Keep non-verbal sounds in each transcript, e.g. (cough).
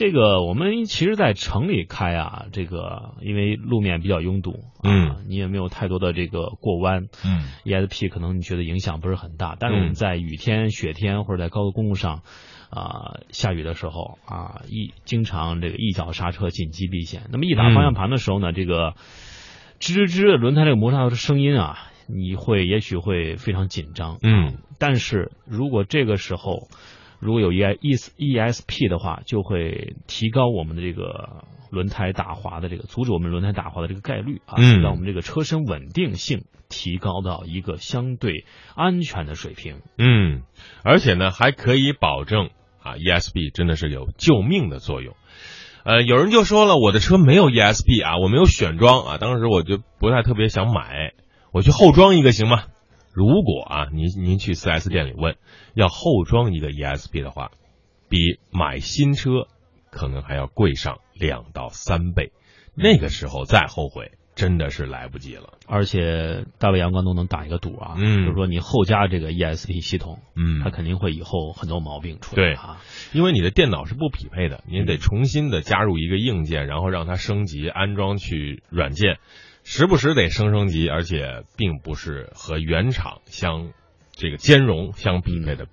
这个我们其实，在城里开啊，这个因为路面比较拥堵，嗯，你也没有太多的这个过弯，嗯，ESP 可能你觉得影响不是很大，但是我们在雨天、雪天或者在高速公路上，啊，下雨的时候啊，一经常这个一脚刹车紧急避险，那么一打方向盘的时候呢，这个吱吱吱轮胎这个摩擦的声音啊，你会也许会非常紧张，嗯，但是如果这个时候。如果有 E E E S P 的话，就会提高我们的这个轮胎打滑的这个阻止我们轮胎打滑的这个概率啊，嗯让我们这个车身稳定性提高到一个相对安全的水平。嗯，而且呢，还可以保证啊，ESP 真的是有救命的作用。呃，有人就说了，我的车没有 ESP 啊，我没有选装啊，当时我就不太特别想买，我去后装一个行吗？如果啊，您您去 4S 店里问要后装一个 ESP 的话，比买新车可能还要贵上两到三倍，那个时候再后悔真的是来不及了。而且大卫阳光都能打一个赌啊，嗯。就是说你后加这个 ESP 系统，嗯。它肯定会以后很多毛病出来对。啊。因为你的电脑是不匹配的，你得重新的加入一个硬件，然后让它升级安装去软件，时不时得升升级，而且并不是和原厂相这个兼容相匹配的，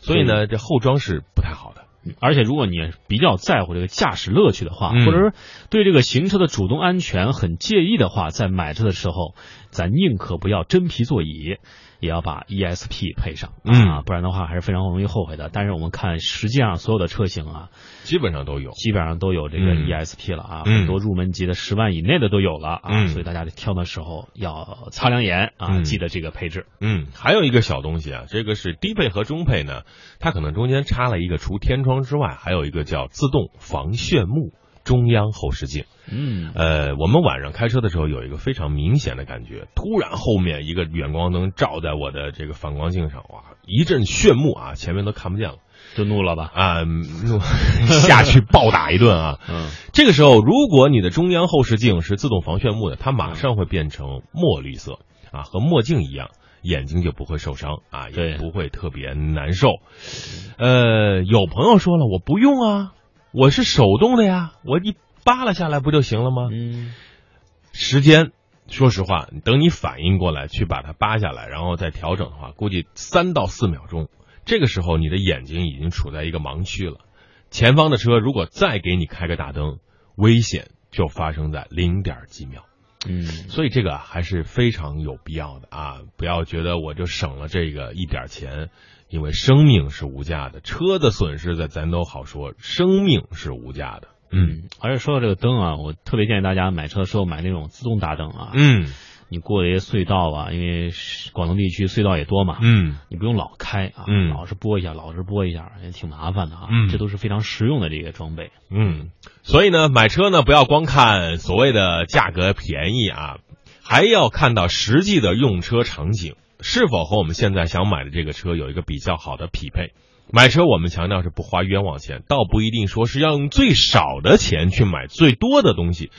所以呢，这后装是不太好的。而且，如果你比较在乎这个驾驶乐趣的话，嗯或者说对这个行车的主动安全很介意的话，在买车的时候，咱宁可不要真皮座椅，也要把 ESP 配上啊，嗯不然的话还是非常容易后悔的。但是我们看，实际上所有的车型啊，基本上都有。基本上都有这个嗯 ESP 了啊，嗯很多入门级的十万以内的都有了啊，嗯所以大家挑的时候要擦亮眼啊，嗯记得这个配置。嗯，还有一个小东西啊，这个是低配和中配呢，它可能中间插了一个除天窗之外，还有一个叫自动防眩目中央后视镜。嗯，呃，我们晚上开车的时候有一个非常明显的感觉，突然后面一个远光灯照在我的这个反光镜上，哇，一阵炫目啊，前面都看不见了就怒了吧？啊，怒 (laughs) 下去暴打一顿啊。(laughs) 嗯，这个时候，如果你的中央后视镜是自动防眩目的，它马上会变成墨绿色啊，和墨镜一样，眼睛就不会受伤啊，也不会特别难受。呃，有朋友说了，我不用啊，我是手动的呀，我一扒拉下来不就行了吗？嗯，时间，说实话，等你反应过来去把它扒下来，然后再调整的话，估计三到四秒钟。这个时候，你的眼睛已经处在一个盲区了。前方的车如果再给你开个大灯，危险就发生在零点几秒。嗯，所以这个还是非常有必要的啊！不要觉得我就省了这个一点钱，因为生命是无价的，车的损失在咱都好说，生命是无价的。嗯，而且说到这个灯啊，我特别建议大家买车的时候买那种自动大灯啊。嗯你过一些隧道啊，因为广东地区隧道也多嘛，嗯你不用老开啊，嗯老是拨一下，老是拨一下，也挺麻烦的啊。嗯这都是非常实用的这个装备。嗯，所以呢，买车呢不要光看所谓的价格便宜啊，还要看到实际的用车场景是否和我们现在想买的这个车有一个比较好的匹配。买车我们强调是不花冤枉钱，倒不一定说是要用最少的钱去买最多的东西，